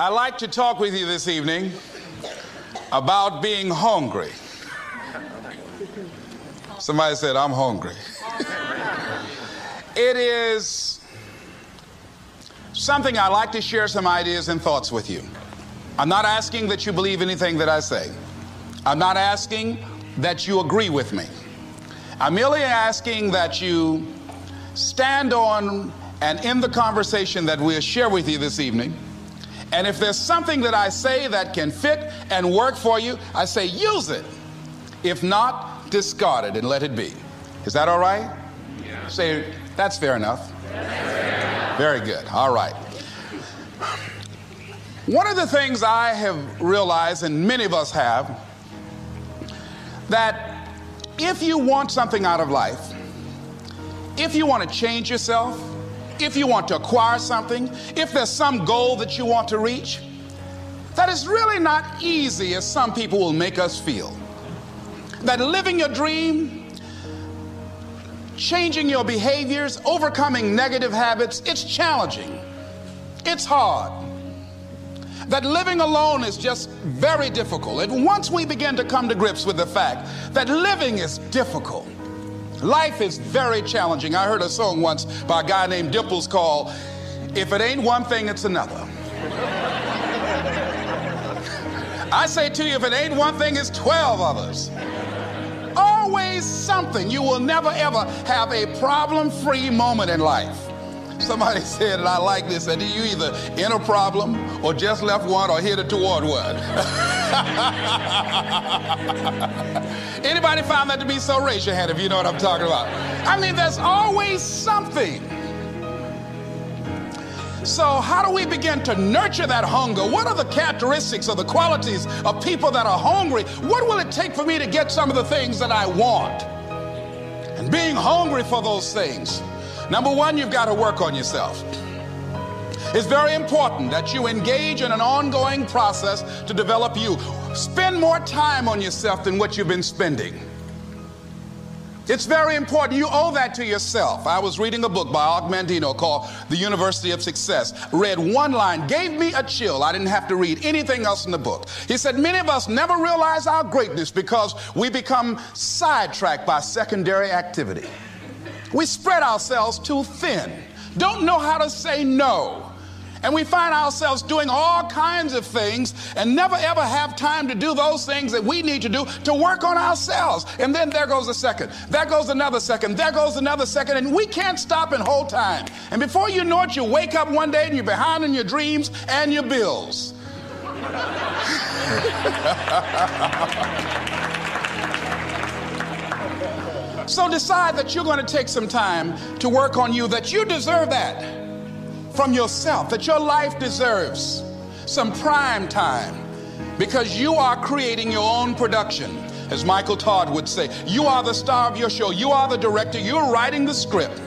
I'd like to talk with you this evening about being hungry. Somebody said, I'm hungry. it is something I like to share some ideas and thoughts with you. I'm not asking that you believe anything that I say. I'm not asking that you agree with me. I'm merely asking that you stand on and in the conversation that we'll share with you this evening. And if there's something that I say that can fit and work for you, I say use it. If not, discard it and let it be. Is that all right? Yeah. Say, that's fair enough. Very good. All right. One of the things I have realized, and many of us have, that if you want something out of life, if you want to change yourself, if you want to acquire something, if there's some goal that you want to reach, that is really not easy as some people will make us feel. That living your dream, changing your behaviors, overcoming negative habits, it's challenging. It's hard. That living alone is just very difficult. And once we begin to come to grips with the fact that living is difficult, Life is very challenging. I heard a song once by a guy named Dimples called If It Ain't One Thing, It's Another. I say to you, if it ain't one thing, it's 12 others. Always something. You will never ever have a problem free moment in life. Somebody said, and I like this, that you either in a problem or just left one or headed toward one. Anybody found that to be so? Raise your hand if you know what I'm talking about. I mean, there's always something. So, how do we begin to nurture that hunger? What are the characteristics or the qualities of people that are hungry? What will it take for me to get some of the things that I want? And being hungry for those things. Number one, you've got to work on yourself. It's very important that you engage in an ongoing process to develop you. Spend more time on yourself than what you've been spending. It's very important. You owe that to yourself. I was reading a book by Og called The University of Success. Read one line, gave me a chill. I didn't have to read anything else in the book. He said, Many of us never realize our greatness because we become sidetracked by secondary activity. We spread ourselves too thin, don't know how to say no. And we find ourselves doing all kinds of things and never ever have time to do those things that we need to do to work on ourselves. And then there goes a second, there goes another second, there goes another second, and we can't stop and hold time. And before you know it, you wake up one day and you're behind in your dreams and your bills. so decide that you're going to take some time to work on you, that you deserve that from yourself that your life deserves some prime time because you are creating your own production. As Michael Todd would say, you are the star of your show, you are the director, you're writing the script.